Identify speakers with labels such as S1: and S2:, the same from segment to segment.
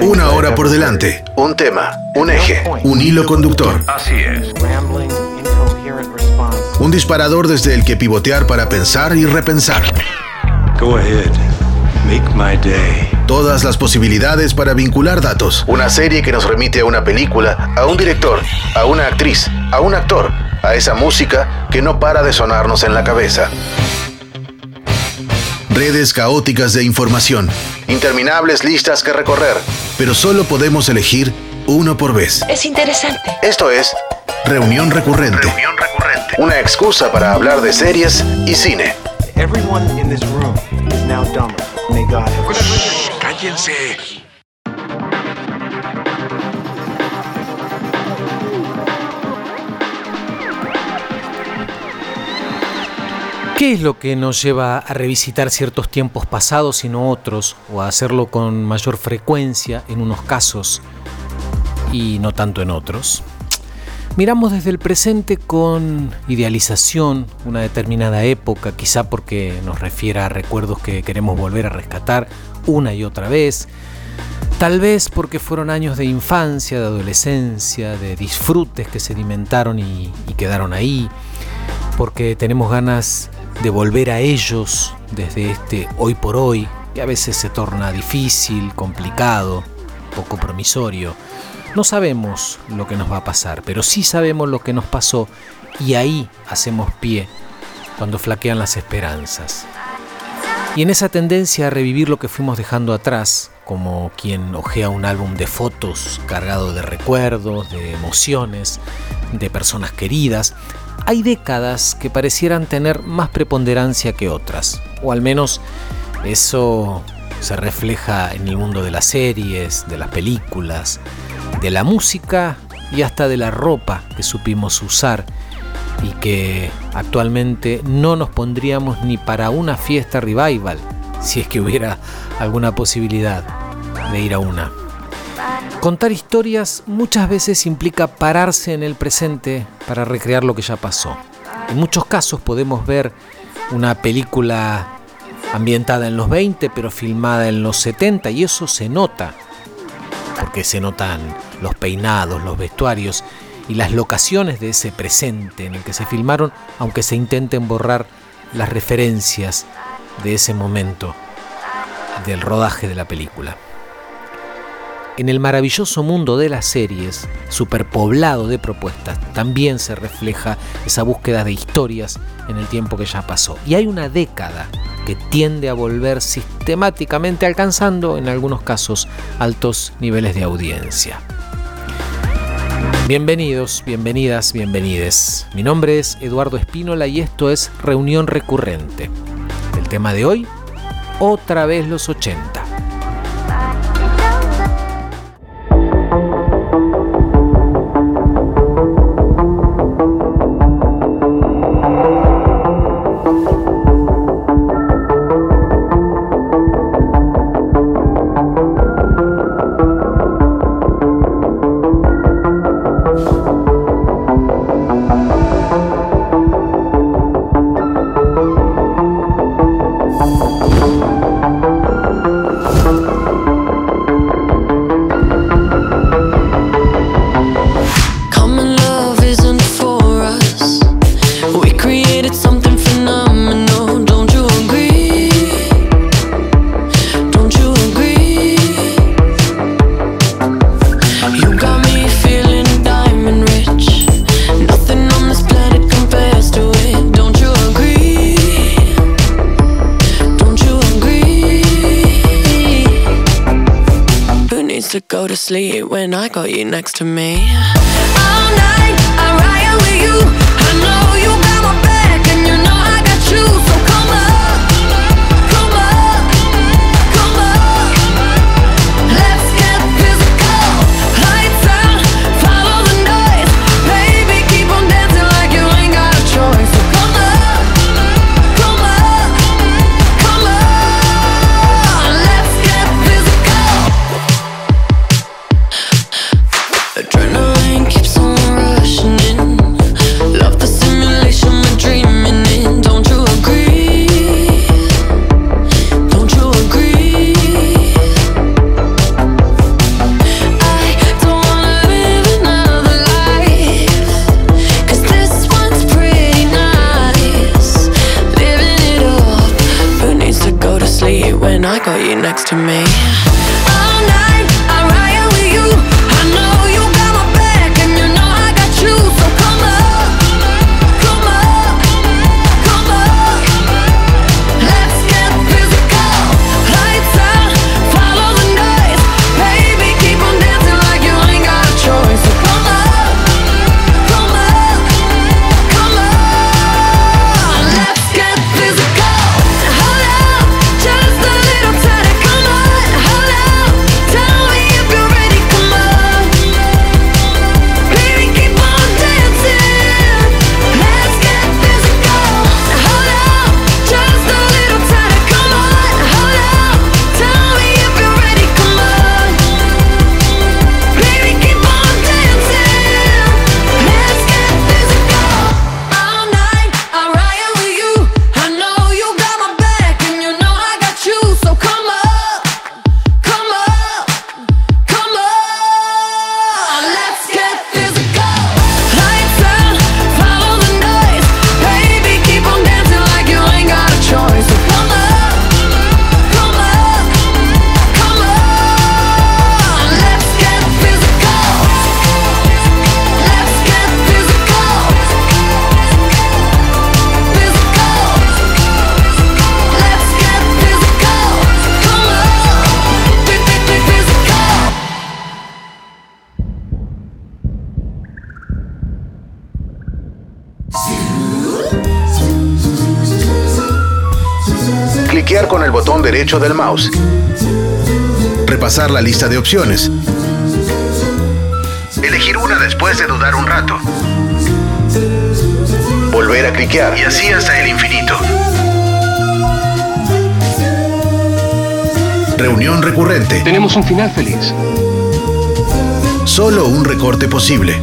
S1: Una hora por delante, un tema, un eje, un hilo conductor.
S2: Así es.
S1: Un disparador desde el que pivotear para pensar y repensar.
S2: Go ahead. Make my day.
S1: Todas las posibilidades para vincular datos. Una serie que nos remite a una película, a un director, a una actriz, a un actor, a esa música que no para de sonarnos en la cabeza. Redes caóticas de información, interminables listas que recorrer, pero solo podemos elegir uno por vez.
S3: Es interesante.
S1: Esto es Reunión Recurrente.
S2: Reunión recurrente.
S1: Una excusa para hablar de series y cine.
S4: Everyone in this room is now dumber. May God have
S2: Cállense.
S5: ¿Qué es lo que nos lleva a revisitar ciertos tiempos pasados y no otros, o a hacerlo con mayor frecuencia en unos casos y no tanto en otros? Miramos desde el presente con idealización una determinada época, quizá porque nos refiere a recuerdos que queremos volver a rescatar una y otra vez, tal vez porque fueron años de infancia, de adolescencia, de disfrutes que sedimentaron y, y quedaron ahí, porque tenemos ganas de volver a ellos desde este hoy por hoy, que a veces se torna difícil, complicado, poco promisorio. No sabemos lo que nos va a pasar, pero sí sabemos lo que nos pasó y ahí hacemos pie cuando flaquean las esperanzas. Y en esa tendencia a revivir lo que fuimos dejando atrás, como quien ojea un álbum de fotos cargado de recuerdos, de emociones, de personas queridas, hay décadas que parecieran tener más preponderancia que otras, o al menos eso se refleja en el mundo de las series, de las películas, de la música y hasta de la ropa que supimos usar y que actualmente no nos pondríamos ni para una fiesta revival, si es que hubiera alguna posibilidad de ir a una. Contar historias muchas veces implica pararse en el presente para recrear lo que ya pasó. En muchos casos podemos ver una película ambientada en los 20 pero filmada en los 70 y eso se nota, porque se notan los peinados, los vestuarios y las locaciones de ese presente en el que se filmaron, aunque se intenten borrar las referencias de ese momento del rodaje de la película. En el maravilloso mundo de las series, superpoblado de propuestas, también se refleja esa búsqueda de historias en el tiempo que ya pasó. Y hay una década que tiende a volver sistemáticamente alcanzando, en algunos casos, altos niveles de audiencia. Bienvenidos, bienvenidas, bienvenides. Mi nombre es Eduardo Espínola y esto es Reunión Recurrente. El tema de hoy, otra vez los 80.
S6: Got you next to me?
S1: Derecho del mouse. Repasar la lista de opciones. Elegir una después de dudar un rato. Volver a cliquear y así hasta el infinito. Reunión recurrente.
S3: Tenemos un final feliz.
S1: Solo un recorte posible.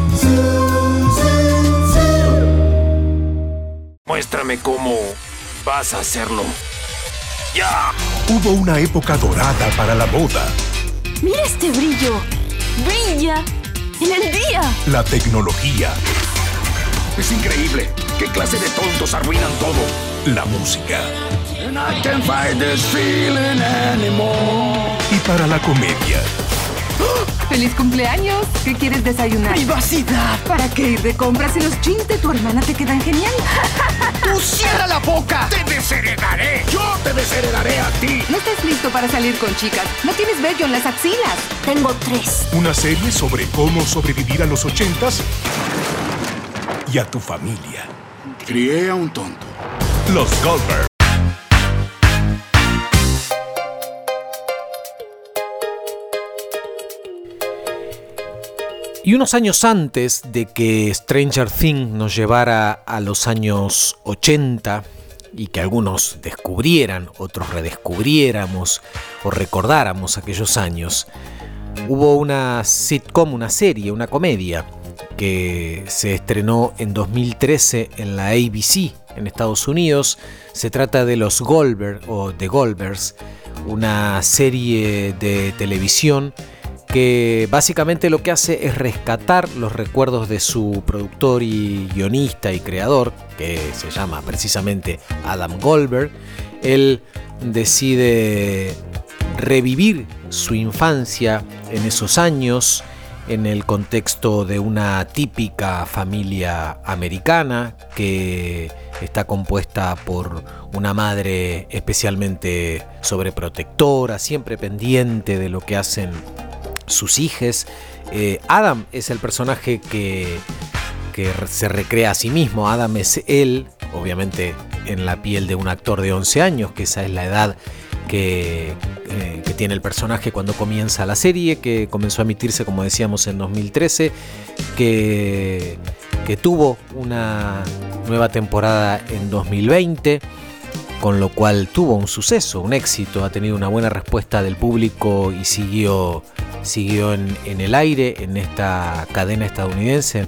S7: Muéstrame cómo vas a hacerlo.
S8: Hubo una época dorada para la moda,
S9: Mira este brillo. Brilla en el día.
S8: la tecnología,
S7: Es increíble. ¿Qué clase de tontos arruinan todo?
S8: la música
S7: And I can't fight this feeling anymore.
S8: y para la comedia.
S10: ¡Feliz cumpleaños! ¿Qué quieres desayunar?
S7: ¡Privacidad!
S10: ¿Para qué ir de compras si los jeans de tu hermana te quedan genial?
S7: ¡Tú cierra la boca! ¡Te desheredaré! ¡Yo te desheredaré a ti!
S10: No estás listo para salir con chicas. No tienes vello en las axilas.
S9: Tengo tres.
S8: Una serie sobre cómo sobrevivir a los ochentas y a tu familia.
S7: Crié a un tonto.
S8: Los Goldberg.
S5: Y unos años antes de que Stranger Things nos llevara a los años 80 y que algunos descubrieran, otros redescubriéramos o recordáramos aquellos años, hubo una sitcom, una serie, una comedia que se estrenó en 2013 en la ABC en Estados Unidos. Se trata de los Goldberg o The Goldbergs, una serie de televisión que básicamente lo que hace es rescatar los recuerdos de su productor y guionista y creador, que se llama precisamente Adam Goldberg. Él decide revivir su infancia en esos años, en el contexto de una típica familia americana que está compuesta por una madre especialmente sobreprotectora, siempre pendiente de lo que hacen sus hijas. Eh, Adam es el personaje que, que se recrea a sí mismo. Adam es él, obviamente en la piel de un actor de 11 años, que esa es la edad que, eh, que tiene el personaje cuando comienza la serie, que comenzó a emitirse, como decíamos, en 2013, que, que tuvo una nueva temporada en 2020 con lo cual tuvo un suceso, un éxito, ha tenido una buena respuesta del público y siguió, siguió en, el aire en esta cadena estadounidense.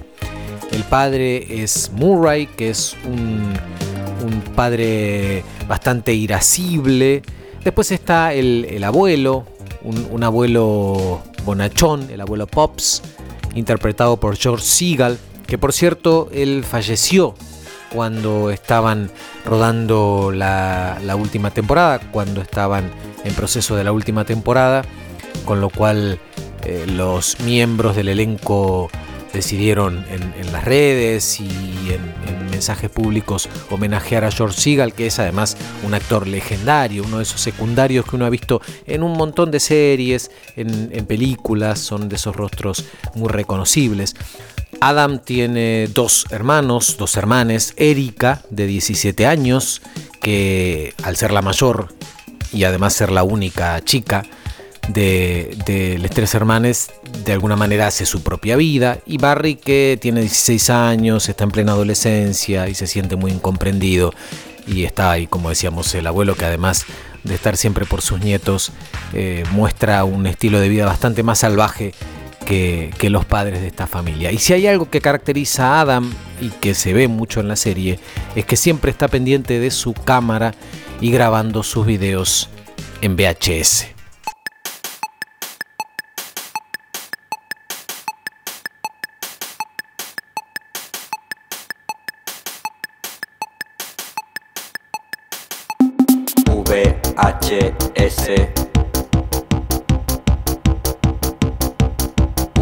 S5: El padre es Murray, que es un, padre bastante irascible. Después está el, el abuelo, un, abuelo bonachón, el abuelo Pops, interpretado por George Seagal, que por cierto él falleció cuando estaban rodando la última temporada, cuando estaban en proceso de la última temporada, con lo cual eh, los miembros del elenco decidieron en, las redes y en, en, mensajes públicos homenajear a George Seagal, que es además un actor legendario, uno de esos secundarios que uno ha visto en un montón de series, en, en películas, son de esos rostros muy reconocibles. Adam tiene dos hermanos, dos hermanes, Erika, de 17 años, que al ser la mayor y además ser la única chica, de, los tres hermanos de alguna manera hace su propia vida y Barry que tiene 16 años, está en plena adolescencia y se siente muy incomprendido y está ahí, como decíamos, el abuelo que además de estar siempre por sus nietos eh, muestra un estilo de vida bastante más salvaje que, los padres de esta familia. Y si hay algo que caracteriza a Adam y que se ve mucho en la serie, es que siempre está pendiente de su cámara y grabando sus videos en VHS.
S3: VHS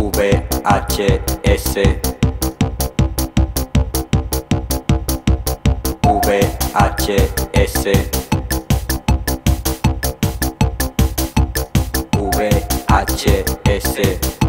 S3: VHS VHS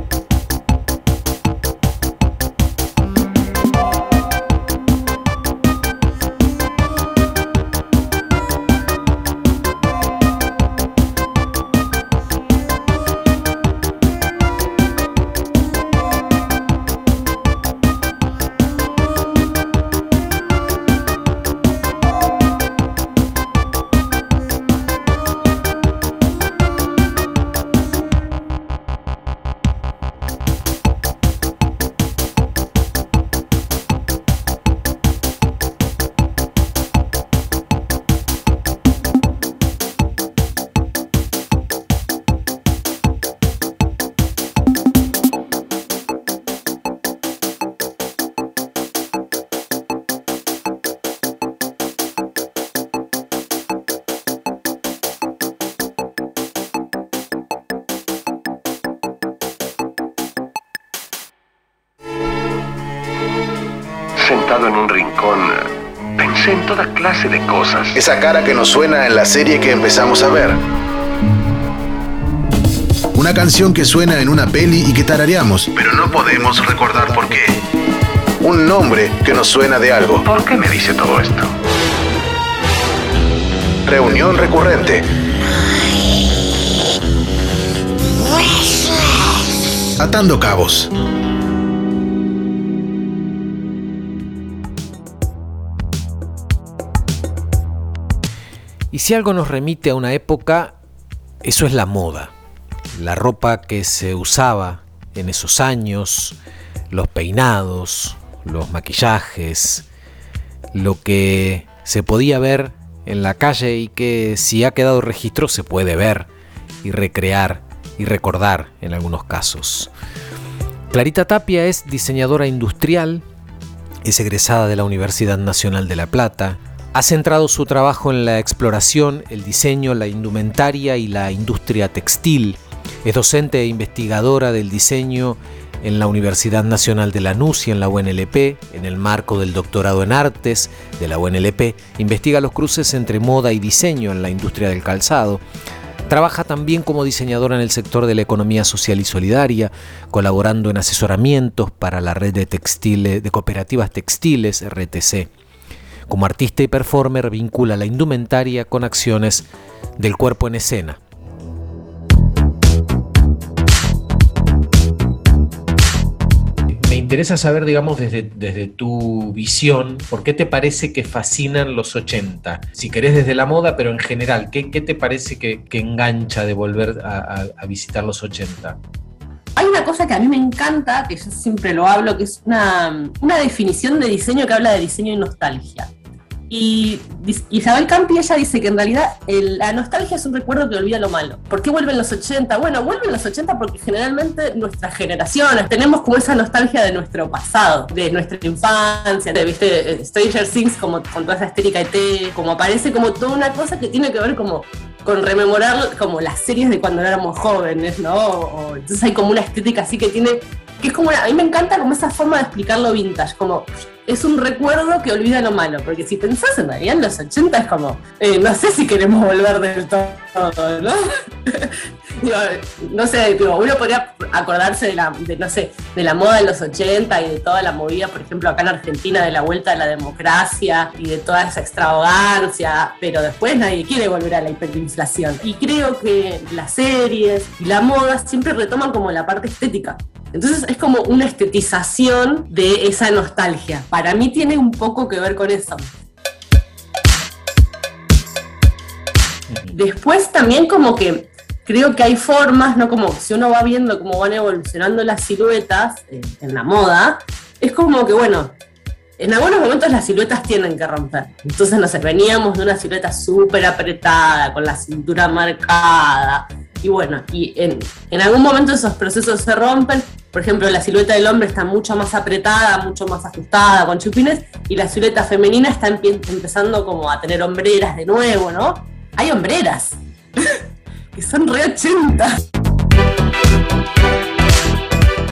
S11: un rincón, pensé en toda clase de cosas.
S1: Esa cara que nos suena en la serie que empezamos a ver. Una canción que suena en una peli y que tarareamos, pero no podemos recordar por qué. Un nombre que nos suena de algo.
S11: ¿Por qué me dice todo esto?
S1: Reunión recurrente. Atando cabos.
S5: Si algo nos remite a una época, eso es la moda. La ropa que se usaba en esos años, los peinados, los maquillajes, lo que se podía ver en la calle y que si ha quedado registro se puede ver y recrear y recordar en algunos casos. Clarita Tapia es diseñadora industrial, es egresada de la Universidad Nacional de La Plata, ha centrado su trabajo en la exploración, el diseño, la indumentaria y la industria textil. Es docente e investigadora del diseño en la Universidad Nacional de Lanús y en la UNLP, en el marco del doctorado en artes de la UNLP, investiga los cruces entre moda y diseño en la industria del calzado. Trabaja también como diseñadora en el sector de la economía social y solidaria, colaborando en asesoramientos para la red de, textiles, de cooperativas textiles, RTC. Como artista y performer vincula la indumentaria con acciones del cuerpo en escena. Me interesa saber, digamos, desde, desde, tu visión, ¿por qué te parece que fascinan los 80? Si querés desde la moda, pero en general, ¿qué, qué te parece que, que, engancha de volver a, visitar los 80?
S12: Hay una cosa que a mí me encanta, que yo siempre lo hablo, que es una, una definición de diseño que habla de diseño y nostalgia. Y Isabel Campi, ella dice que en realidad la nostalgia es un recuerdo que olvida lo malo. ¿Por qué vuelven los 80? Bueno, vuelven los 80 porque generalmente nuestras generaciones tenemos como esa nostalgia de nuestro pasado, de nuestra infancia, de, viste, Stranger Things como con toda esa estética T, como aparece como toda una cosa que tiene que ver como con rememorar como las series de cuando éramos jóvenes, ¿no? entonces hay como una estética así que tiene, que es como, a mí me encanta como esa forma de explicarlo vintage, como es un recuerdo que olvida lo malo, porque si pensás en realidad en los 80 es como, eh, no sé si queremos volver del todo, ¿no? no sé, uno podría acordarse de la, no sé, de la moda de los 80 y de toda la movida, por ejemplo, acá en Argentina, de la vuelta a la democracia y de toda esa extravagancia, pero después nadie quiere volver a la hiperinflación. Y creo que las series y la moda siempre retoman como la parte estética. Entonces es como una estetización de esa nostalgia. Para mí tiene un poco que ver con eso. Después también como que creo que hay formas, ¿no? Como si uno va viendo cómo van evolucionando las siluetas en la moda, es como que, bueno, en algunos momentos las siluetas tienen que romper. Entonces, no sé, veníamos de una silueta súper apretada, con la cintura marcada. Y bueno, y en, algún momento esos procesos se rompen por ejemplo, la silueta del hombre está mucho más apretada, mucho más ajustada, con chupines, y la silueta femenina está empezando como a tener hombreras de nuevo, ¿no? Hay hombreras, que son re 80.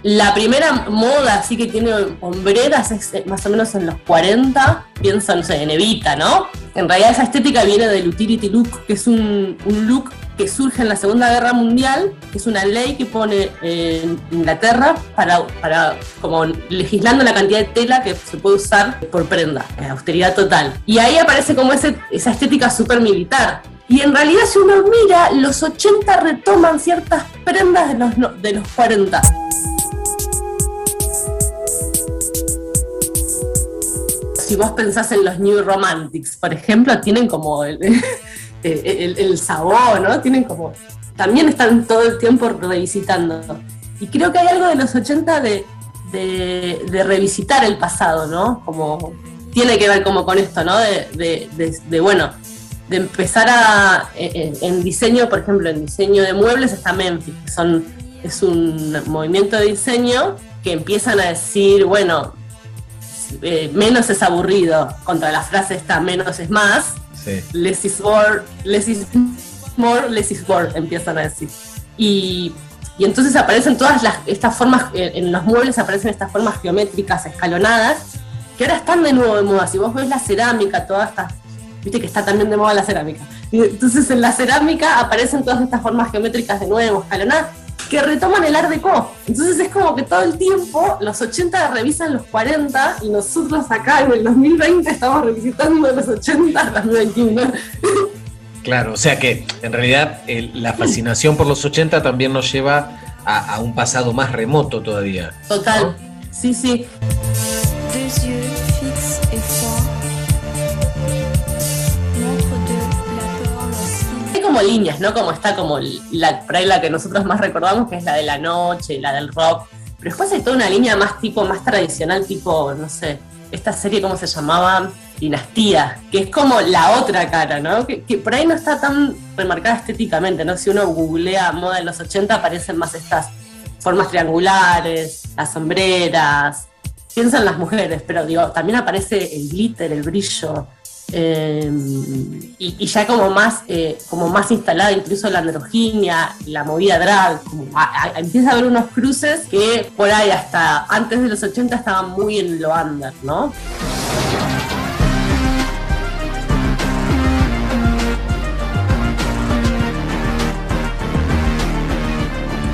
S12: La primera moda así que tiene hombreras es eh, más o menos en los 40, piensa, no sé, en Evita, ¿no? En realidad esa estética viene del utility look, que es un look surge en la Segunda Guerra Mundial, que es una ley que pone en Inglaterra para, para como legislando la cantidad de tela que se puede usar por prenda, austeridad total. Y ahí aparece como ese, esa estética súper militar. Y en realidad si uno mira, los 80 retoman ciertas prendas de los, de los 40. Si vos pensás en los New Romantics, por ejemplo, tienen como el, Eh, el, sabor, ¿no? Tienen como, también están todo el tiempo revisitando. Y creo que hay algo de los 80 de, de, revisitar el pasado, ¿no? Como tiene que ver como con esto, ¿no? De, de bueno, de empezar a, en, diseño, por ejemplo, en diseño de muebles está Memphis, que son, es un movimiento de diseño que empiezan a decir, bueno, eh, menos es aburrido, contra la frase está menos es más, Less is more, less is more, less is more, empiezan a decir. Y, y entonces aparecen todas las, estas formas, eh, en los muebles aparecen estas formas geométricas escalonadas, que ahora están de nuevo de moda. Si vos ves la cerámica, todas estas, viste que está también de moda la cerámica. Entonces en la cerámica aparecen todas estas formas geométricas de nuevo, escalonadas, que retoman el Art Deco. Entonces es como que todo el tiempo los 80 revisan los 40 y nosotros acá en el 2020 estamos revisitando los 80 2021.
S5: Claro, o sea que en realidad la fascinación por los 80 también nos lleva a, un pasado más remoto todavía.
S12: Total, sí, sí. Como líneas, ¿no? Como está como la, por que nosotros más recordamos, que es la de la noche, la del rock. Pero después hay toda una línea más tipo, más tradicional, tipo, no sé, esta serie, ¿cómo se llamaba? Dinastía, que es como la otra cara, ¿no? Que, por ahí no está tan remarcada estéticamente, ¿no? Si uno googlea moda de los 80, aparecen más estas formas triangulares, las sombreras, piensan las mujeres, pero digo, también aparece el glitter, el brillo, Em, y, ya como más, eh, como más instalada incluso la androginia, la movida drag, empieza a haber unos cruces que por ahí hasta antes de los 80 estaban muy en lo under, ¿no?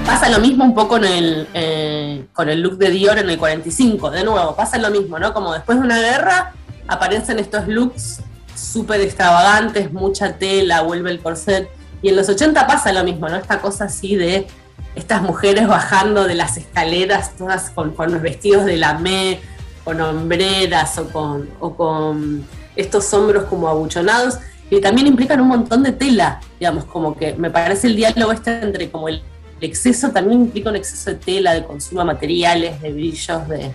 S12: Pasa lo mismo un poco en el, eh, con el look de Dior en el 45, de nuevo, pasa lo mismo, ¿no? Como después de una guerra aparecen estos looks súper extravagantes, mucha tela, vuelve el corset. Y en los 80 pasa lo mismo, ¿no? Esta cosa así de estas mujeres bajando de las escaleras, todas con, los vestidos de la me, con hombreras o con, o con estos hombros como abuchonados, que también implican un montón de tela, digamos, como que me parece el diálogo este entre como el, exceso, también implica un exceso de tela, de consumo de materiales, de brillos, de,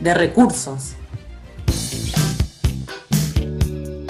S12: de recursos.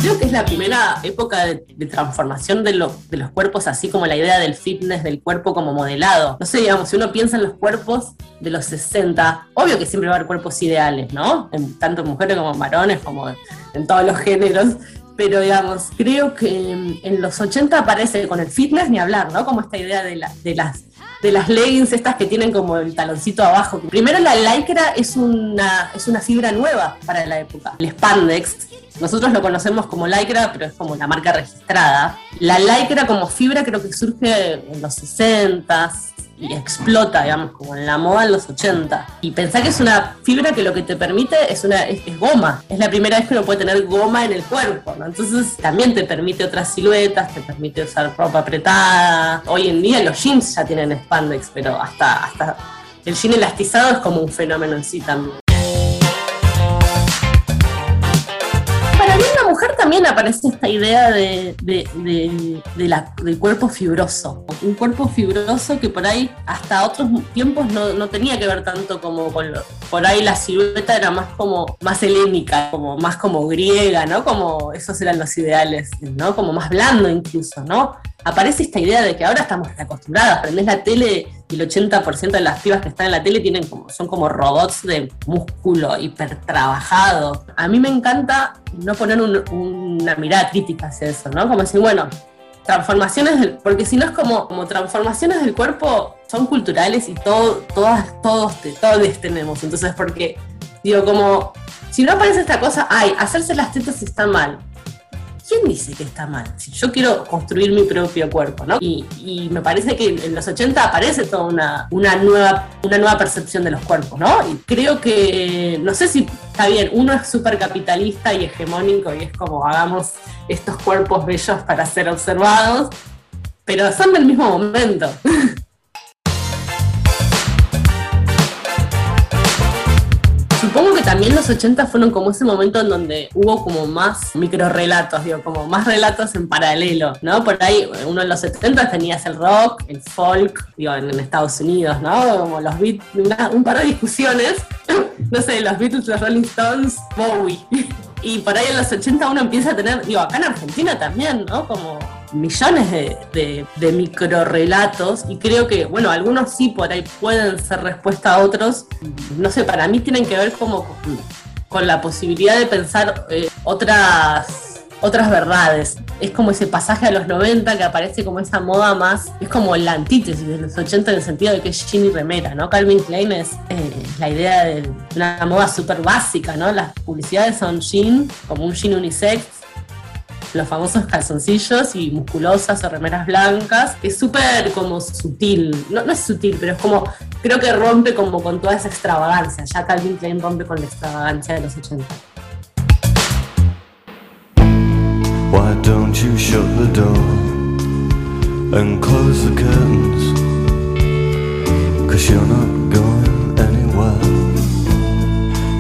S12: Creo que es la primera época de, transformación de, lo- de los cuerpos, así como la idea del fitness del cuerpo como modelado. No sé, digamos, si uno piensa en los cuerpos de los 60, obvio que siempre va a haber cuerpos ideales, ¿no? En, tanto en mujeres como en varones, como en, todos los géneros. Pero digamos, creo que en, en los 80 aparece con el fitness ni hablar, ¿no? Como esta idea de las de las leggings estas que tienen como el taloncito abajo. Primero la lycra es una, es una fibra nueva para la época. El spandex, nosotros lo conocemos como lycra, pero es como la marca registrada. La lycra como fibra creo que surge en los 60 y explota, digamos, como en la moda en los 80. Y pensá que es una fibra que lo que te permite es una es, goma. Es la primera vez que uno puede tener goma en el cuerpo. Entonces también te permite otras siluetas, te permite usar ropa apretada. Hoy en día los jeans ya tienen spandex, pero hasta, hasta el jean elastizado es como un fenómeno en sí también. También aparece esta idea de, de- de- de del cuerpo fibroso. Un cuerpo fibroso que por ahí hasta otros tiempos no, no tenía que ver tanto como con Por ahí la silueta era más como más helénica, como más como griega, ¿no? Como esos eran los ideales, ¿no? Como más blando incluso, ¿no? Aparece esta idea de que ahora estamos acostumbradas, prendés la tele el 80% de las pibas que están en la tele tienen como, son como robots de músculo hipertrabajado. A mí me encanta no poner un- una mirada crítica hacia eso, ¿no? Como decir, bueno, transformaciones del, porque si no es como, transformaciones del cuerpo son culturales y todo, todas, todos, todos tenemos. Entonces, porque, digo, como, si no aparece esta cosa, ay, hacerse las tetas está mal. ¿Quién dice que está mal? Yo quiero construir mi propio cuerpo, ¿no? Y, me parece que en los 80 aparece toda una, una, nueva, una nueva percepción de los cuerpos, ¿no? Y creo que, no sé si está bien, uno es súper capitalista y hegemónico y es como hagamos estos cuerpos bellos para ser observados, pero son del mismo momento. también los 80 fueron como ese momento en donde hubo como más microrelatos, digo, como más relatos en paralelo, ¿no? Por ahí uno en los 70 tenías el rock, el folk, digo, en, en Estados Unidos, ¿no? Como los una- un par de discusiones, no sé, los Beatles, los Rolling Stones, Bowie. Y por ahí en los 80 uno empieza a tener, digo, acá en Argentina también, ¿no? Como millones de, de, de microrelatos y creo que, bueno, algunos sí por ahí pueden ser respuesta a otros. No sé, para mí tienen que ver como con, la posibilidad de pensar eh, otras otras verdades. Es como ese pasaje a los 90 que aparece como esa moda más, es como la antítesis de los 80 en el sentido de que es jean y remera, ¿no? Calvin Klein es eh, la idea de una moda súper básica, ¿no? Las publicidades son jean, como un jean unisex, los famosos calzoncillos y musculosas o remeras blancas. Es súper como sutil, no, no es sutil, pero es como, creo que rompe como con toda esa extravagancia. Ya Calvin Klein rompe con la extravagancia de los 80.
S2: Why don't you shut the door and close the curtains? Cause you're not going anywhere.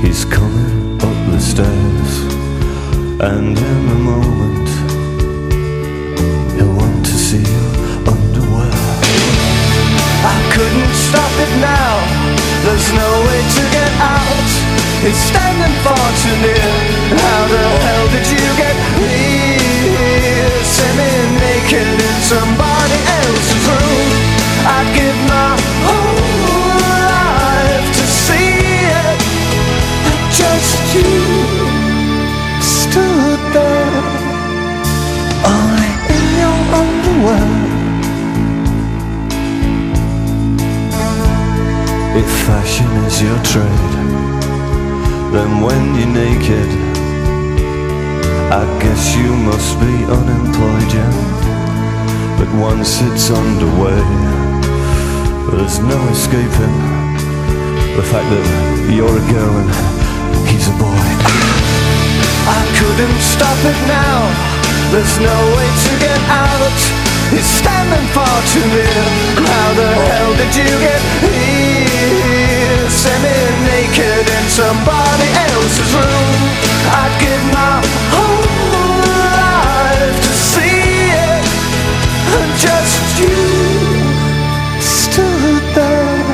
S2: He's coming up the stairs, and in a moment, underwear. I couldn't stop it now, there's no way to get out. It's standing far fashion is your trade, then when you're naked, I guess you must be unemployed, yeah. But once it's underway, there's no escaping the fact that you're a girl and he's a boy. I couldn't stop it now, there's no way to get out. He's standing far too near. How the hell did you get here? Semi-naked in somebody else's room. I'd give my whole life to see it. And just you stood there,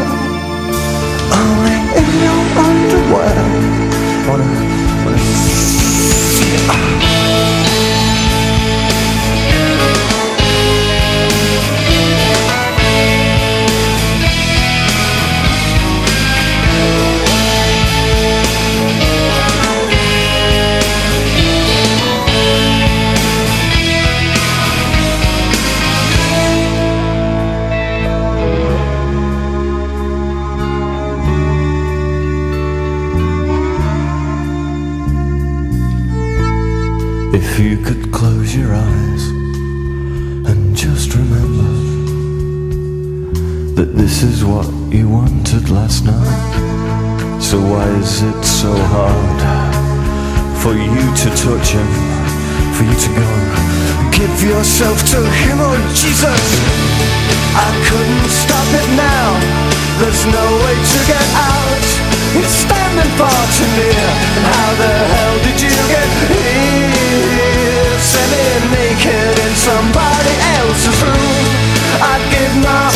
S2: only in your underwear. Wanna, wanna see it? If you could close your eyes and just remember that this is what you wanted last night. So why is it so hard for you to touch him, for you to go and give yourself to him? Oh Jesus, I couldn't stop it now. There's no way to get out. It's standing far too near. And how the hell did you get here? Semi-naked in somebody else's room. I'd give my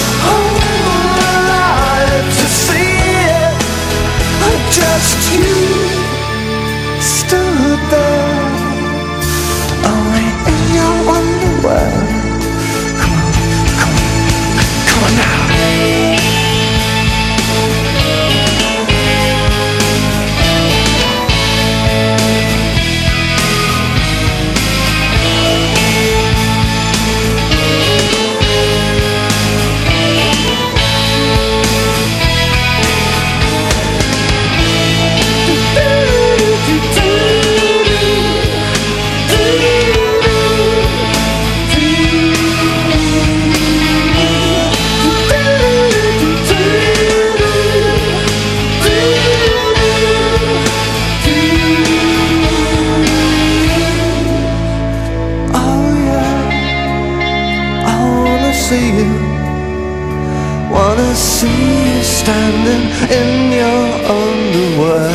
S2: standing in your underwear.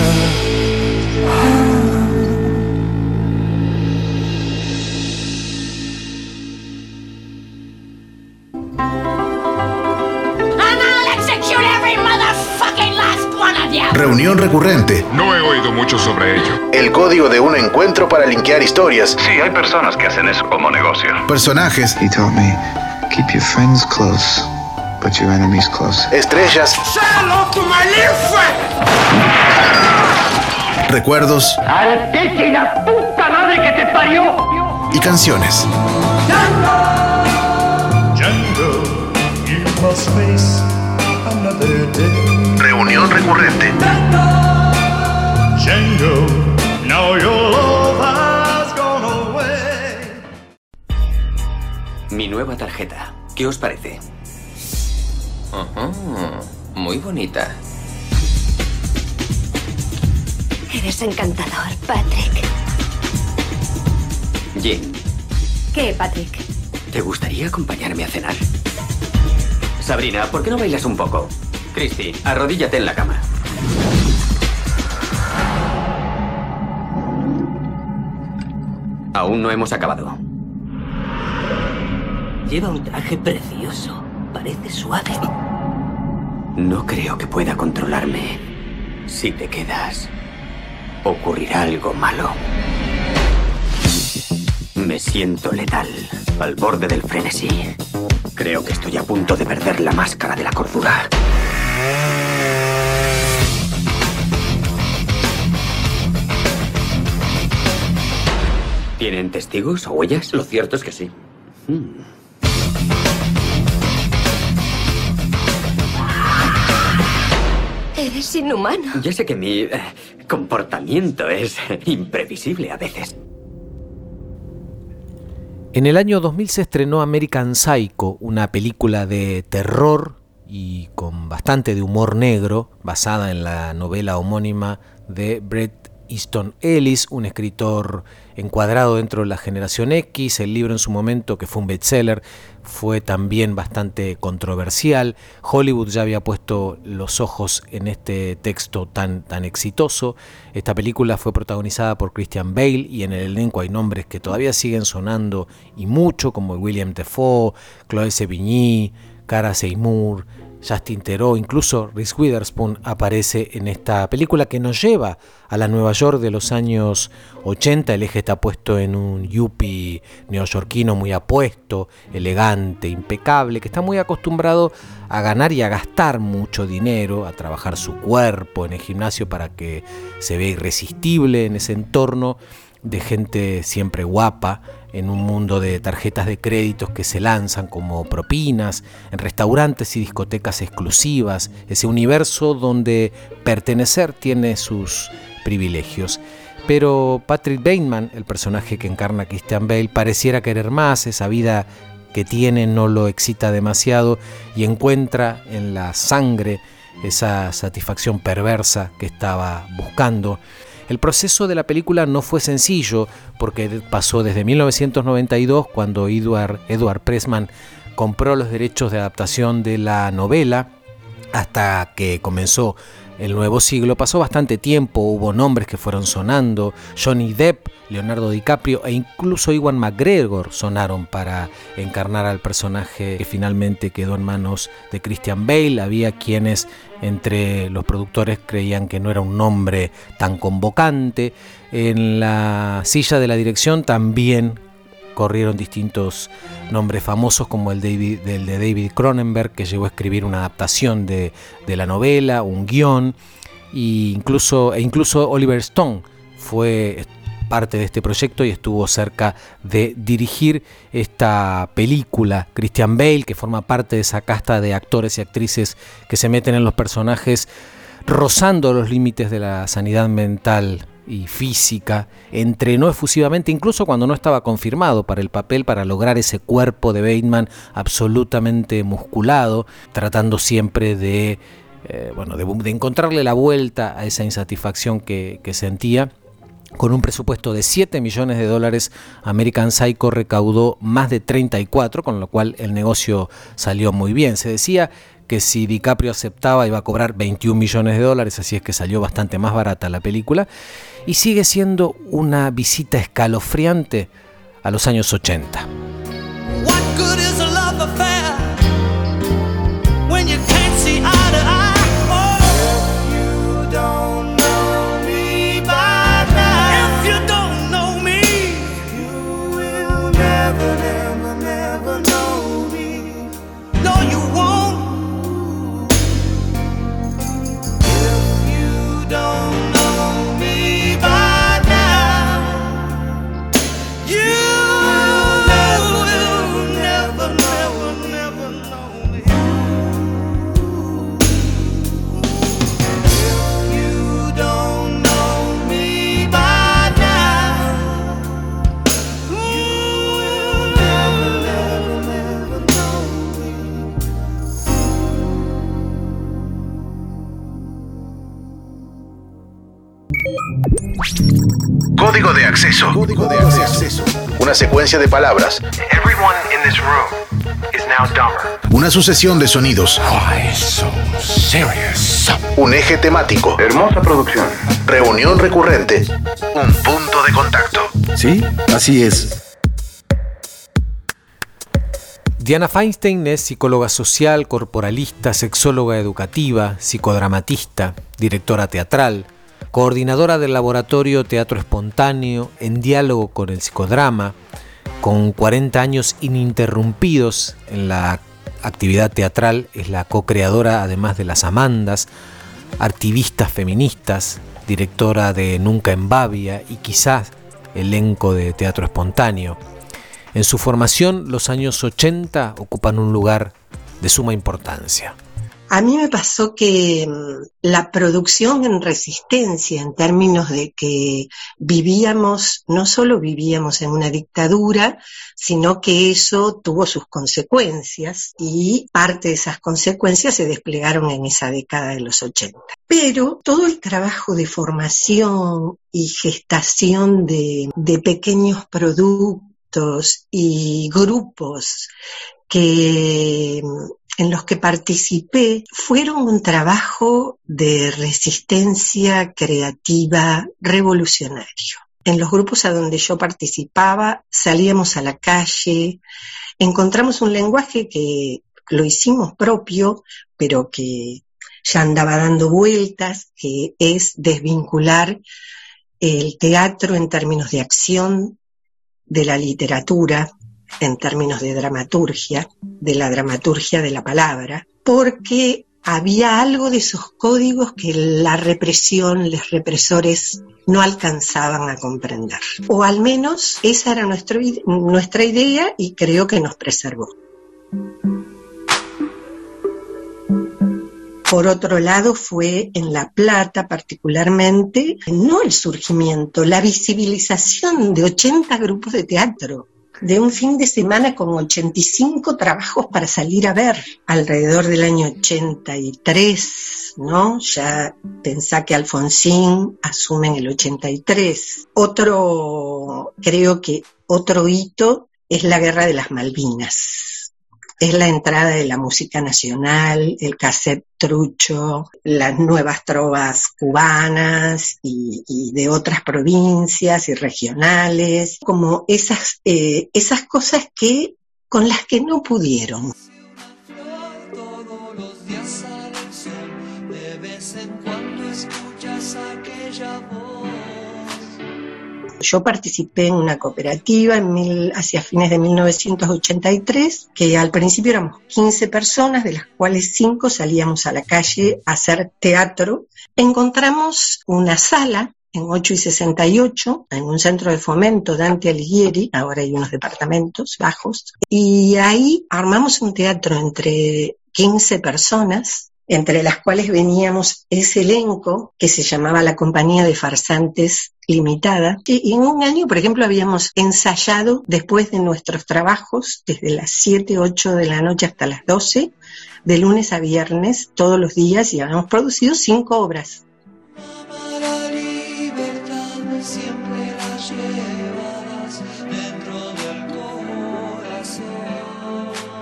S1: Reunión recurrente.
S8: No he oído mucho sobre ello.
S1: El código de un encuentro para linkear historias.
S11: Sí, hay personas que hacen eso como negocio.
S1: Personajes.
S3: He taught me keep your friends close, but your enemies close.
S1: Estrellas. Recuerdos.
S7: ¡Artete la puta madre que te parió!
S1: Y canciones.
S13: Django, you must face another day.
S1: Reunión recurrente.
S13: Django, now your love has gone away.
S14: Mi nueva tarjeta. ¿Qué os parece? Muy bonita.
S15: Eres encantador, Patrick.
S14: Jim,
S15: ¿Qué, Patrick?
S14: ¿te gustaría acompañarme a cenar? Sabrina, ¿por qué no bailas un poco? Christy, arrodíllate en la cama. Aún no hemos acabado.
S16: Lleva un traje precioso. Parece suave.
S14: No creo que pueda controlarme. Si te quedas, ocurrirá algo malo. Me siento letal, al borde del frenesí. Creo que estoy a punto de perder la máscara de la cordura. ¿Tienen testigos o huellas?
S16: Lo cierto es que sí.
S15: Eres inhumano.
S14: Ya sé que mi eh, comportamiento es imprevisible a veces.
S5: En el año 2000 se estrenó American Psycho, una película de terror y con bastante de humor negro, basada en la novela homónima de Bret Easton Ellis, un escritor encuadrado dentro de la generación X. El libro en su momento, que fue un bestseller, fue también bastante controversial. Hollywood ya había puesto los ojos en este texto tan, tan exitoso. Esta película fue protagonizada por Christian Bale y en el elenco hay nombres que todavía siguen sonando y mucho, como William Defoe, Chloe Sevigny, Cara Seymour, Justin Theroux, incluso Reese Witherspoon aparece en esta película que nos lleva a la Nueva York de los años 80. El eje está puesto en un yuppie neoyorquino muy apuesto, elegante, impecable, que está muy acostumbrado a ganar y a gastar mucho dinero, a trabajar su cuerpo en el gimnasio para que se vea irresistible en ese entorno de gente siempre guapa, en un mundo de tarjetas de créditos que se lanzan como propinas, en restaurantes y discotecas exclusivas, ese universo donde pertenecer tiene sus privilegios. Pero Patrick Bateman, el personaje que encarna Christian Bale, pareciera querer más, esa vida que tiene no lo excita demasiado y encuentra en la sangre esa satisfacción perversa que estaba buscando. El proceso de la película no fue sencillo porque pasó desde 1992 cuando Edward, Edward Pressman compró los derechos de adaptación de la novela hasta que comenzó el nuevo siglo. Pasó bastante tiempo, hubo nombres que fueron sonando, Johnny Depp, Leonardo DiCaprio e incluso Iwan McGregor sonaron para encarnar al personaje que finalmente quedó en manos de Christian Bale. Había quienes entre los productores creían que no era un nombre tan convocante. En la silla de la dirección también corrieron distintos nombres famosos como el, de David Cronenberg, que llegó a escribir una adaptación de, la novela, un guion, e incluso, e incluso Oliver Stone fue parte de este proyecto y estuvo cerca de dirigir esta película. Christian Bale, que forma parte de esa casta de actores y actrices que se meten en los personajes rozando los límites de la sanidad mental y física, entrenó efusivamente incluso cuando no estaba confirmado para el papel para lograr ese cuerpo de Bateman absolutamente musculado, tratando siempre de, eh, bueno, de, encontrarle la vuelta a esa insatisfacción que, que sentía. Con un presupuesto de 7 millones de dólares, American Psycho recaudó más de 34, con lo cual el negocio salió muy bien. Se decía que si DiCaprio aceptaba iba a cobrar 21 millones de dólares, así es que salió bastante más barata la película, y sigue siendo una visita escalofriante a los años 80.
S1: Código de acceso. Código de acceso. Una secuencia de palabras. Una sucesión de sonidos. Un eje temático.
S11: Hermosa producción.
S1: Reunión recurrente. Un punto de contacto.
S17: Sí, así es.
S5: Diana Feinstein es psicóloga social, corporalista, sexóloga educativa, psicodramatista, directora teatral, coordinadora del laboratorio Teatro Espontáneo en diálogo con el psicodrama, con 40 años ininterrumpidos en la actividad teatral, es la co-creadora además de Las Amandas, activistas feministas, directora de Nunca en Bavia y quizás elenco de Teatro Espontáneo. En su formación, los años 80 ocupan un lugar de suma importancia.
S18: A mí me pasó que mm, la producción en resistencia, en términos de que vivíamos, no solo vivíamos en una dictadura, sino que eso tuvo sus consecuencias y parte de esas consecuencias se desplegaron en esa década de los 80. Pero todo el trabajo de formación y gestación de, de pequeños productos y grupos que en los que participé fueron un trabajo de resistencia creativa revolucionario. En los grupos a donde yo participaba salíamos a la calle, encontramos un lenguaje que lo hicimos propio, pero que ya andaba dando vueltas, que es desvincular el teatro en términos de acción de la literatura, en términos de dramaturgia, de la dramaturgia de la palabra, porque había algo de esos códigos que la represión, los represores no alcanzaban a comprender. O al menos esa era nuestro, nuestra idea y creo que nos preservó. Por otro lado, fue en La Plata particularmente, no el surgimiento, la visibilización de 80 grupos de teatro de un fin de semana con 85 trabajos para salir a ver alrededor del año 83, ¿no? Ya pensá que Alfonsín asume en el 83. Otro, creo que otro hito es la Guerra de las Malvinas es la entrada de la música nacional, el cassette trucho, las nuevas trovas cubanas y, de otras provincias y regionales, como esas, eh, esas cosas que con las que no pudieron. Yo participé en una cooperativa en hacia fines de 1983, que al principio éramos 15 personas, de las cuales 5 salíamos a la calle a hacer teatro. Encontramos una sala en 8 y 68, en un centro de fomento Dante Alighieri, ahora hay unos departamentos bajos, y ahí armamos un teatro entre 15 personas, entre las cuales veníamos ese elenco que se llamaba la Compañía de Farsantes Limitada. Y en un año, por ejemplo, habíamos ensayado después de nuestros trabajos, desde las 7, 8 de la noche hasta las 12, de lunes a viernes, todos los días, y habíamos producido cinco obras.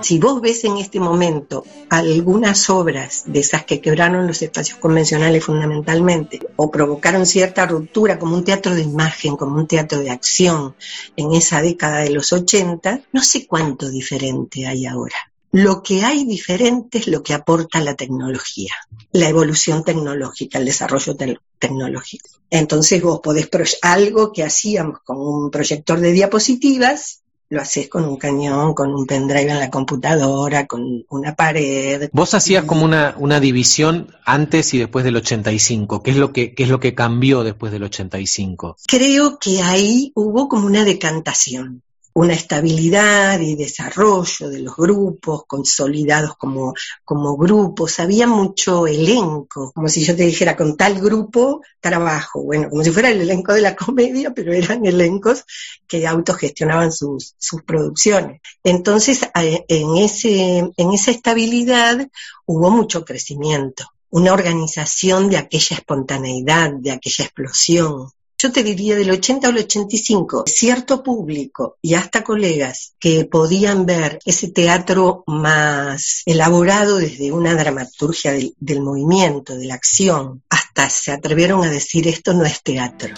S18: Si vos ves en este momento algunas obras de esas que quebraron los espacios convencionales fundamentalmente o provocaron cierta ruptura como un teatro de imagen, como un teatro de acción en esa década de los 80, no sé cuánto diferente hay ahora. Lo que hay diferente es lo que aporta la tecnología, la evolución tecnológica, el desarrollo tecnológico. Entonces vos podés algo que hacíamos con un proyector de diapositivas, lo haces con un cañón, con un pendrive en la computadora, con una pared.
S5: Vos hacías como una, una división antes y después del 85. ¿Qué es, lo que, ¿Qué es lo que cambió después del 85?
S18: Creo que ahí hubo como una decantación una estabilidad y desarrollo de los grupos, consolidados como, como grupos, había mucho elenco, como si yo te dijera, con tal grupo trabajo, bueno, como si fuera el elenco de la comedia, pero eran elencos que autogestionaban sus, sus producciones. Entonces, en, ese, en esa estabilidad hubo mucho crecimiento una organización de aquella espontaneidad, de aquella explosión yo te diría del 80 al 85, cierto público y hasta colegas que podían ver ese teatro más elaborado desde una dramaturgia del, del movimiento, de la acción, hasta se atrevieron a decir esto no es teatro.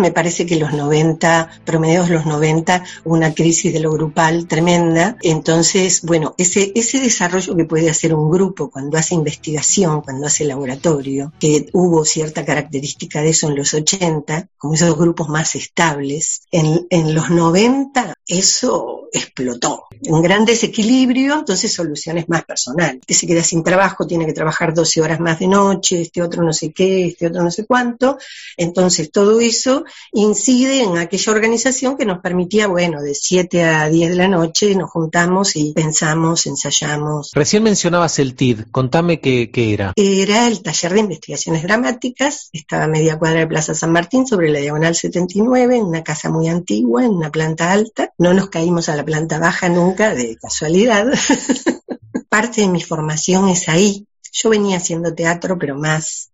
S18: Me parece que los 90, promedios los 90, una crisis de lo grupal tremenda. Entonces, bueno, ese, ese desarrollo que puede hacer un grupo cuando hace investigación, cuando hace laboratorio, que hubo cierta característica de eso en los 80, como esos grupos más estables, en, en los 90 eso explotó. Un gran desequilibrio, entonces soluciones más personales. Este se queda sin trabajo, tiene que trabajar 12 horas más de noche, este otro no sé qué, este otro no sé cuánto. Entonces todo eso incide en aquella organización que nos permitía, bueno, de 7 a 10 de la noche nos juntamos y pensamos, ensayamos.
S5: Recién mencionabas el TID, contame qué, qué era.
S18: Era el taller de investigaciones dramáticas, estaba a media cuadra de Plaza San Martín sobre la diagonal 79, en una casa muy antigua, en una planta alta. No nos caímos a la planta baja nunca de casualidad. Parte de mi formación es ahí. Yo venía haciendo teatro, pero más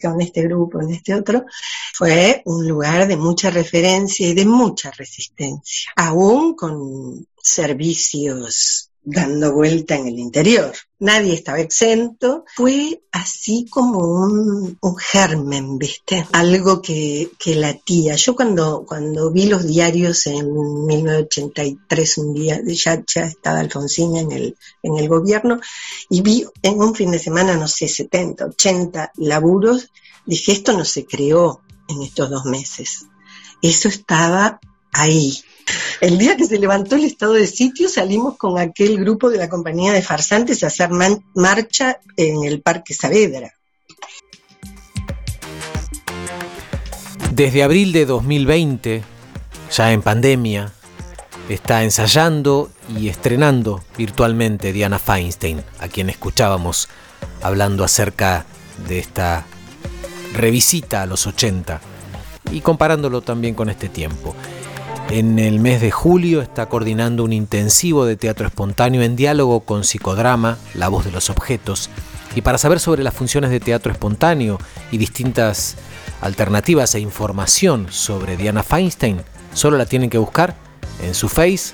S18: con este grupo, en este otro, fue un lugar de mucha referencia y de mucha resistencia, aún con servicios dando vuelta en el interior. Nadie estaba exento. Fue así como un, germen, ¿viste? Algo que, que latía. Yo cuando, cuando vi los diarios en 1983, un día, ya, ya estaba Alfonsín en el, en el gobierno, y vi en un fin de semana, no sé, 70, 80 laburos, dije, esto no se creó en estos dos meses. Eso estaba ahí, el día que se levantó el estado de sitio salimos con aquel grupo de la compañía de farsantes a hacer marcha en el Parque Saavedra.
S5: Desde abril de 2020, ya en pandemia,
S6: está ensayando y estrenando virtualmente Diana Feinstein, a quien escuchábamos hablando acerca de esta revisita a los 80 y comparándolo también con este tiempo. En el mes de julio está coordinando un intensivo de teatro espontáneo en diálogo con psicodrama, La voz de los objetos. Y para saber sobre las funciones de teatro espontáneo y distintas alternativas e información sobre Diana Feinstein, solo la tienen que buscar en su Face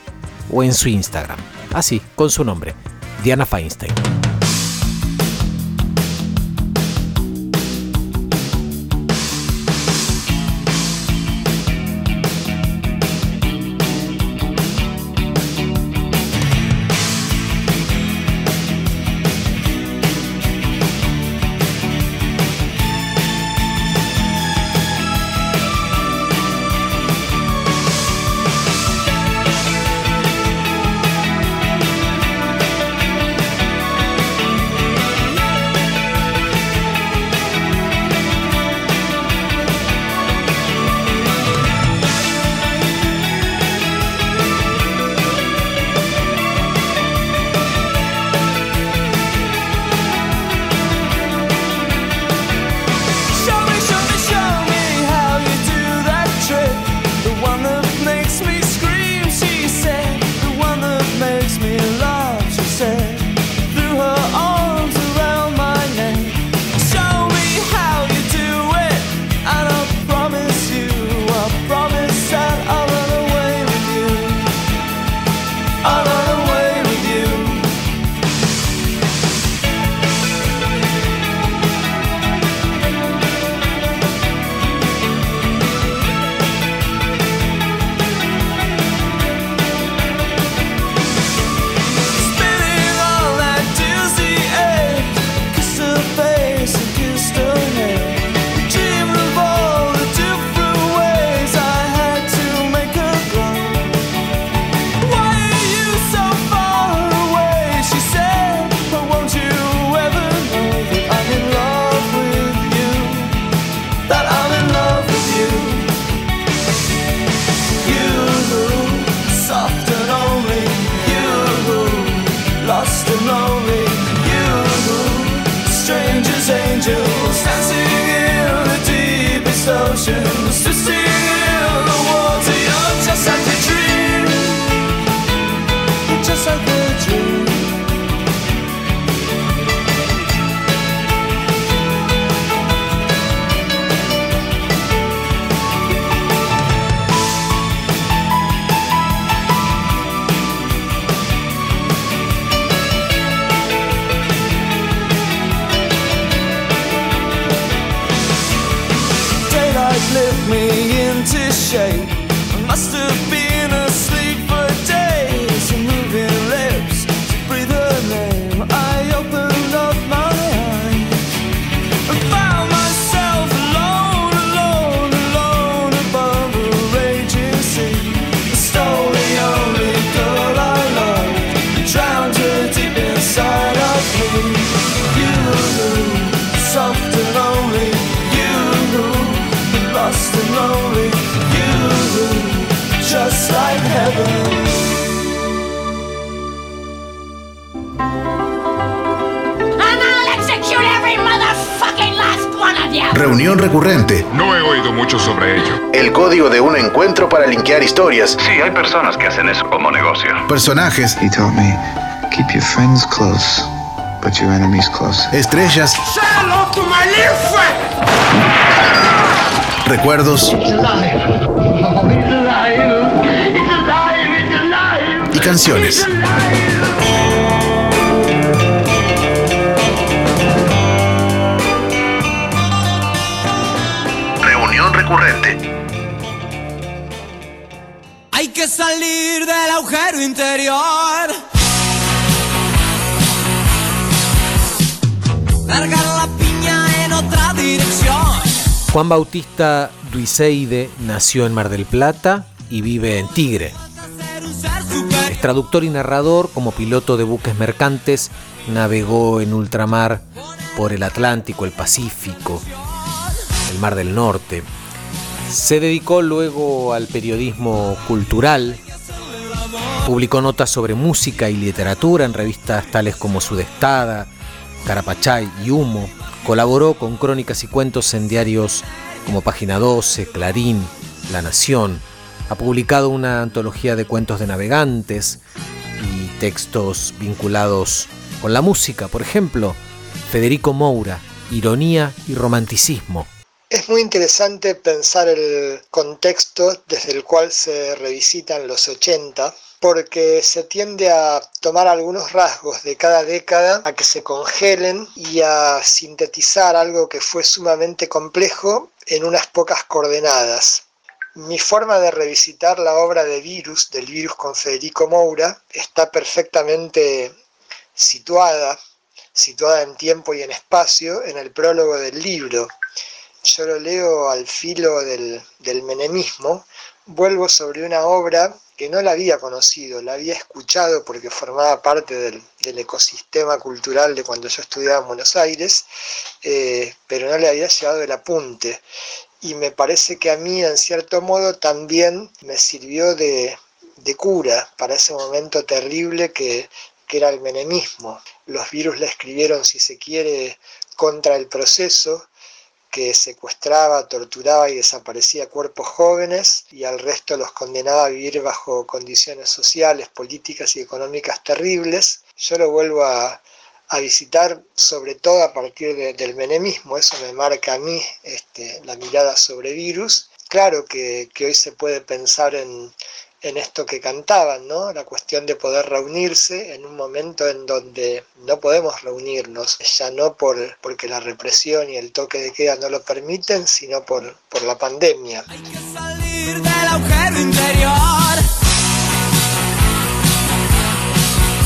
S6: o en su Instagram. Así, con su nombre, Diana Feinstein.
S1: Reunión recurrente.
S19: No he oído mucho sobre ello.
S1: El código de un encuentro para linkear historias.
S11: Sí, hay personas que hacen eso como negocio.
S1: Personajes.
S20: He told me, keep your friends close, but your enemies close.
S1: Estrellas.
S21: hello to my little friend.
S1: Recuerdos. Y canciones. Recurrente.
S22: Hay que salir del agujero interior. Largar la piña en otra dirección.
S6: Juan Bautista Duiseide nació en Mar del Plata y vive en Tigre. Es traductor y narrador, como piloto de buques mercantes, navegó en ultramar por el Atlántico, el Pacífico, el Mar del Norte. Se dedicó luego al periodismo cultural
S5: Publicó notas sobre música y literatura en revistas tales como Sudestada, Carapachay y Humo. Colaboró con crónicas y cuentos en diarios como Página 12, Clarín, La Nación. Ha publicado una antología de cuentos de navegantes y textos vinculados con la música, por ejemplo, Federico Moura, Ironía y Romanticismo.
S23: Es muy interesante pensar el contexto desde el cual se revisitan los 80 porque se tiende a tomar algunos rasgos de cada década, a que se congelen y a sintetizar algo que fue sumamente complejo en unas pocas coordenadas. Mi forma de revisitar la obra de Virus, del Virus con Federico Moura, está perfectamente situada, situada en tiempo y en espacio, en el prólogo del libro. Yo lo leo al filo del, menemismo, vuelvo sobre una obra que no la había conocido, la había escuchado porque formaba parte del, ecosistema cultural de cuando yo estudiaba en Buenos Aires, eh, pero no le había llevado el apunte. Y me parece que a mí, en cierto modo, también me sirvió de, cura para ese momento terrible que, era el menemismo. Los virus le escribieron, si se quiere, contra el proceso, que secuestraba, torturaba y desaparecía cuerpos jóvenes y al resto los condenaba a vivir bajo condiciones sociales, políticas y económicas terribles. Yo lo vuelvo a, visitar sobre todo a partir del menemismo, eso me marca a mí este, la mirada sobre virus. Claro que hoy se puede pensar en, en esto que cantaban, ¿no? La cuestión de poder reunirse en un momento en donde no podemos reunirnos, ya no por, porque la represión y el toque de queda no lo permiten, sino por, por la pandemia. Hay que salir del agujero interior.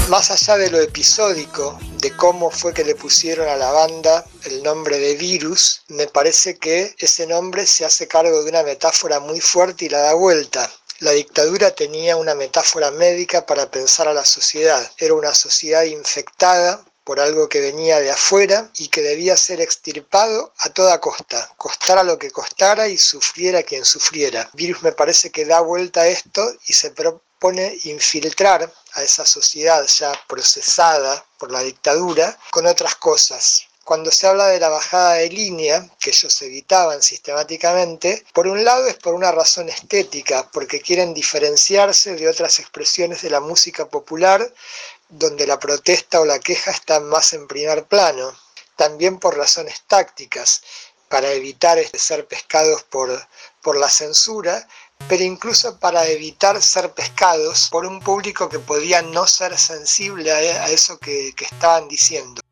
S23: Más allá de lo episódico, de cómo fue que le pusieron a la banda el nombre de virus, me parece que ese nombre se hace cargo de una metáfora muy fuerte y la da vuelta. La dictadura tenía una metáfora médica para pensar a la sociedad. Era una sociedad infectada por algo que venía de afuera y que debía ser extirpado a toda costa, costara lo que costara y sufriera quien sufriera. Virus me parece que da vuelta a esto y se propone infiltrar a esa sociedad ya procesada por la dictadura con otras cosas, cuando se habla de la bajada de línea, que ellos evitaban sistemáticamente, por un lado es por una razón estética, porque quieren diferenciarse de otras expresiones de la música popular donde la protesta o la queja están más en primer plano. También por razones tácticas, para evitar este, ser pescados por, por la censura, pero incluso para evitar ser pescados por un público que podía no ser sensible a, eso que estaban diciendo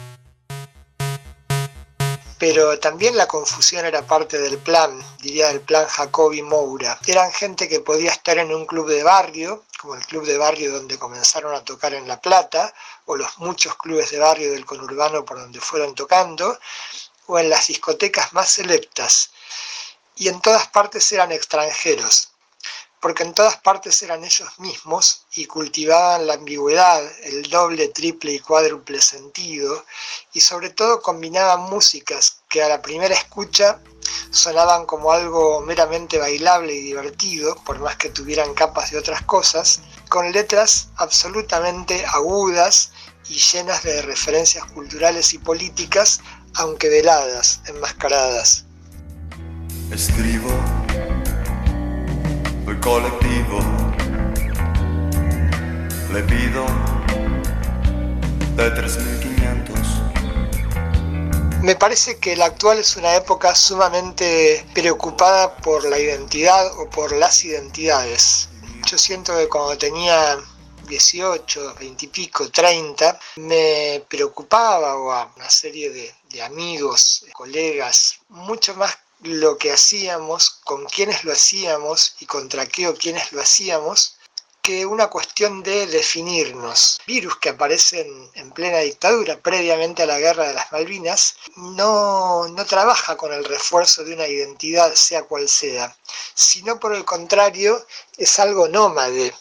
S23: pero también la confusión era parte del plan, diría el plan Jacobi Moura. Eran gente que podía estar en un club de barrio, como el club de barrio donde comenzaron a tocar en La Plata, o los muchos clubes de barrio del conurbano por donde fueron tocando, o en las discotecas más selectas. Y en todas partes eran extranjeros, porque en todas partes eran ellos mismos y cultivaban la ambigüedad, el doble, triple y cuádruple sentido, y sobre todo combinaban músicas que a la primera escucha sonaban como algo meramente bailable y divertido, por más que tuvieran capas de otras cosas, con letras absolutamente agudas y llenas de referencias culturales y políticas, aunque veladas, enmascaradas.
S2: Escribo el colectivo. Le pido de 3500.
S23: Me parece que la actual es una época sumamente preocupada por la identidad o por las identidades. Yo siento que cuando tenía 18, 20 y pico, 30, me preocupaba o a una serie de, de amigos, colegas, mucho más lo que hacíamos, con quiénes lo hacíamos y contra qué o quiénes lo hacíamos, que una cuestión de definirnos. Virus que aparecen en plena dictadura, previamente a la guerra de las Malvinas, no, no trabaja con el refuerzo de una identidad, sea cual sea, sino por el contrario, es algo nómade,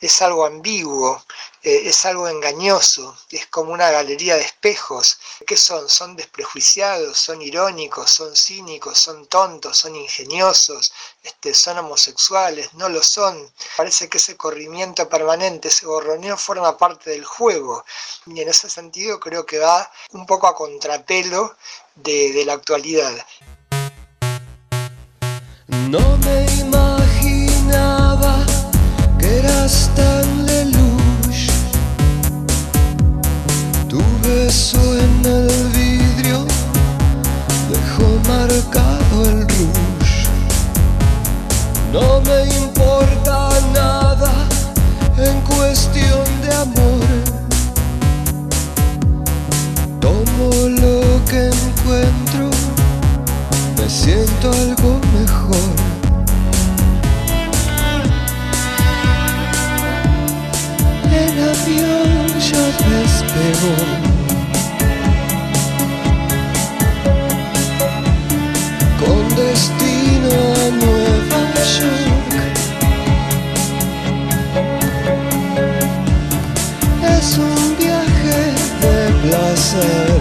S23: es algo ambiguo, eh, es algo engañoso, es como una galería de espejos. ¿Qué son? Son desprejuiciados, son irónicos, son cínicos, son tontos, son ingeniosos, este, son homosexuales, no lo son. Parece que ese corrimiento permanente, ese borroneo forma parte del juego. Y en ese sentido creo que va un poco a contrapelo de, de la actualidad.
S24: No me imaginaba que eras tan beso en el vidrio dejó marcado el rouge. No me importa nada en cuestión de amor. Tomo lo que encuentro, me siento algo mejor. El avión ya despegó. Destino a Nueva York. Es un viaje de placer.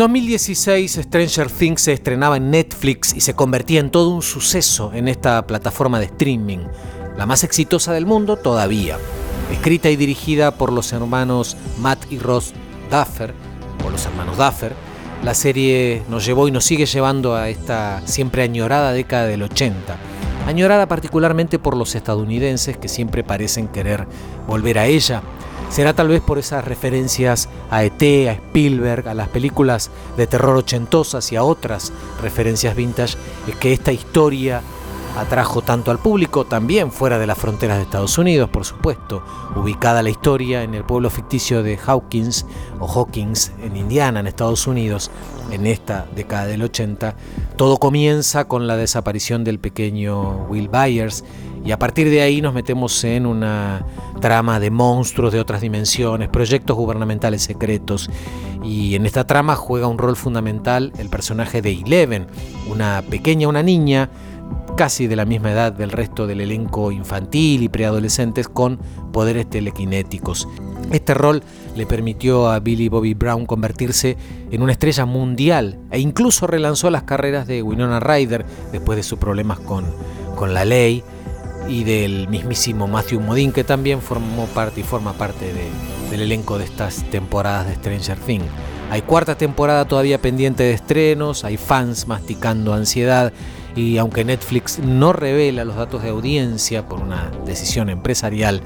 S5: 2016 Stranger Things se estrenaba en Netflix y se convertía en todo un suceso en esta plataforma de streaming, la más exitosa del mundo todavía. Escrita y dirigida por los hermanos Matt y Ross Duffer, o los hermanos Duffer, la serie nos llevó y nos sigue llevando a esta siempre añorada década del 80, añorada particularmente por los estadounidenses que siempre parecen querer volver a ella. Será tal vez por esas referencias a ET, a Spielberg, a las películas de terror ochentosas y a otras referencias vintage, que esta historia atrajo tanto al público, también fuera de las fronteras de Estados Unidos, por supuesto, ubicada la historia en el pueblo ficticio de Hawkins o Hawkins en Indiana, en Estados Unidos, en esta década del 80. Todo comienza con la desaparición del pequeño Will Byers y a partir de ahí nos metemos en una trama de monstruos de otras dimensiones, proyectos gubernamentales secretos y en esta trama juega un rol fundamental el personaje de Eleven, una pequeña, una niña, casi de la misma edad del resto del elenco infantil y preadolescentes con poderes telequinéticos. Este rol le permitió a Billy Bobby Brown convertirse en una estrella mundial e incluso relanzó las carreras de Winona Ryder después de sus problemas con, con la ley y del mismísimo Matthew Modine que también formó parte y forma parte del elenco de estas temporadas de Stranger Things. Hay cuarta temporada todavía pendiente de estrenos, hay fans masticando ansiedad y aunque Netflix no revela los datos de audiencia por una decisión empresarial,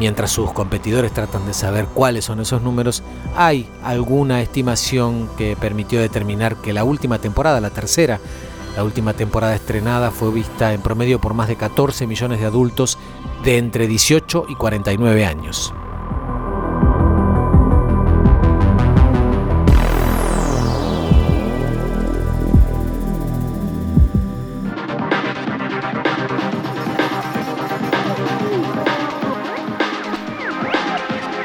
S5: mientras sus competidores tratan de saber cuáles son esos números, hay alguna estimación que permitió determinar que la última temporada, la tercera, la última temporada estrenada fue vista en promedio por más de 14 millones de adultos de entre 18 y 49 años.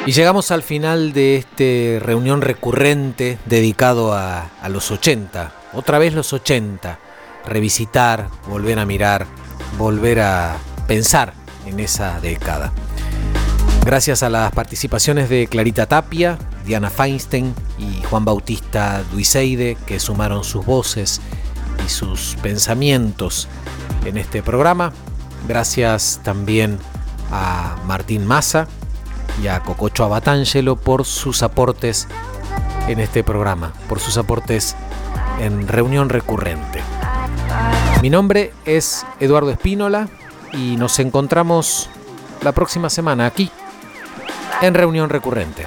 S5: Y llegamos al final de este reunión recurrente dedicado a, a, los 80. Otra vez los 80. Revisitar, volver a mirar, volver a pensar en esa década. Gracias a las participaciones de Clarita Tapia, Diana Feinstein y Juan Bautista Duiseide, que sumaron sus voces y sus pensamientos en este programa. Gracias también a Martín Massa, y a Cococho Abatangelo por sus aportes en este programa, por sus aportes en reunión recurrente. Mi nombre es Eduardo Espínola y nos encontramos la próxima semana aquí en reunión recurrente.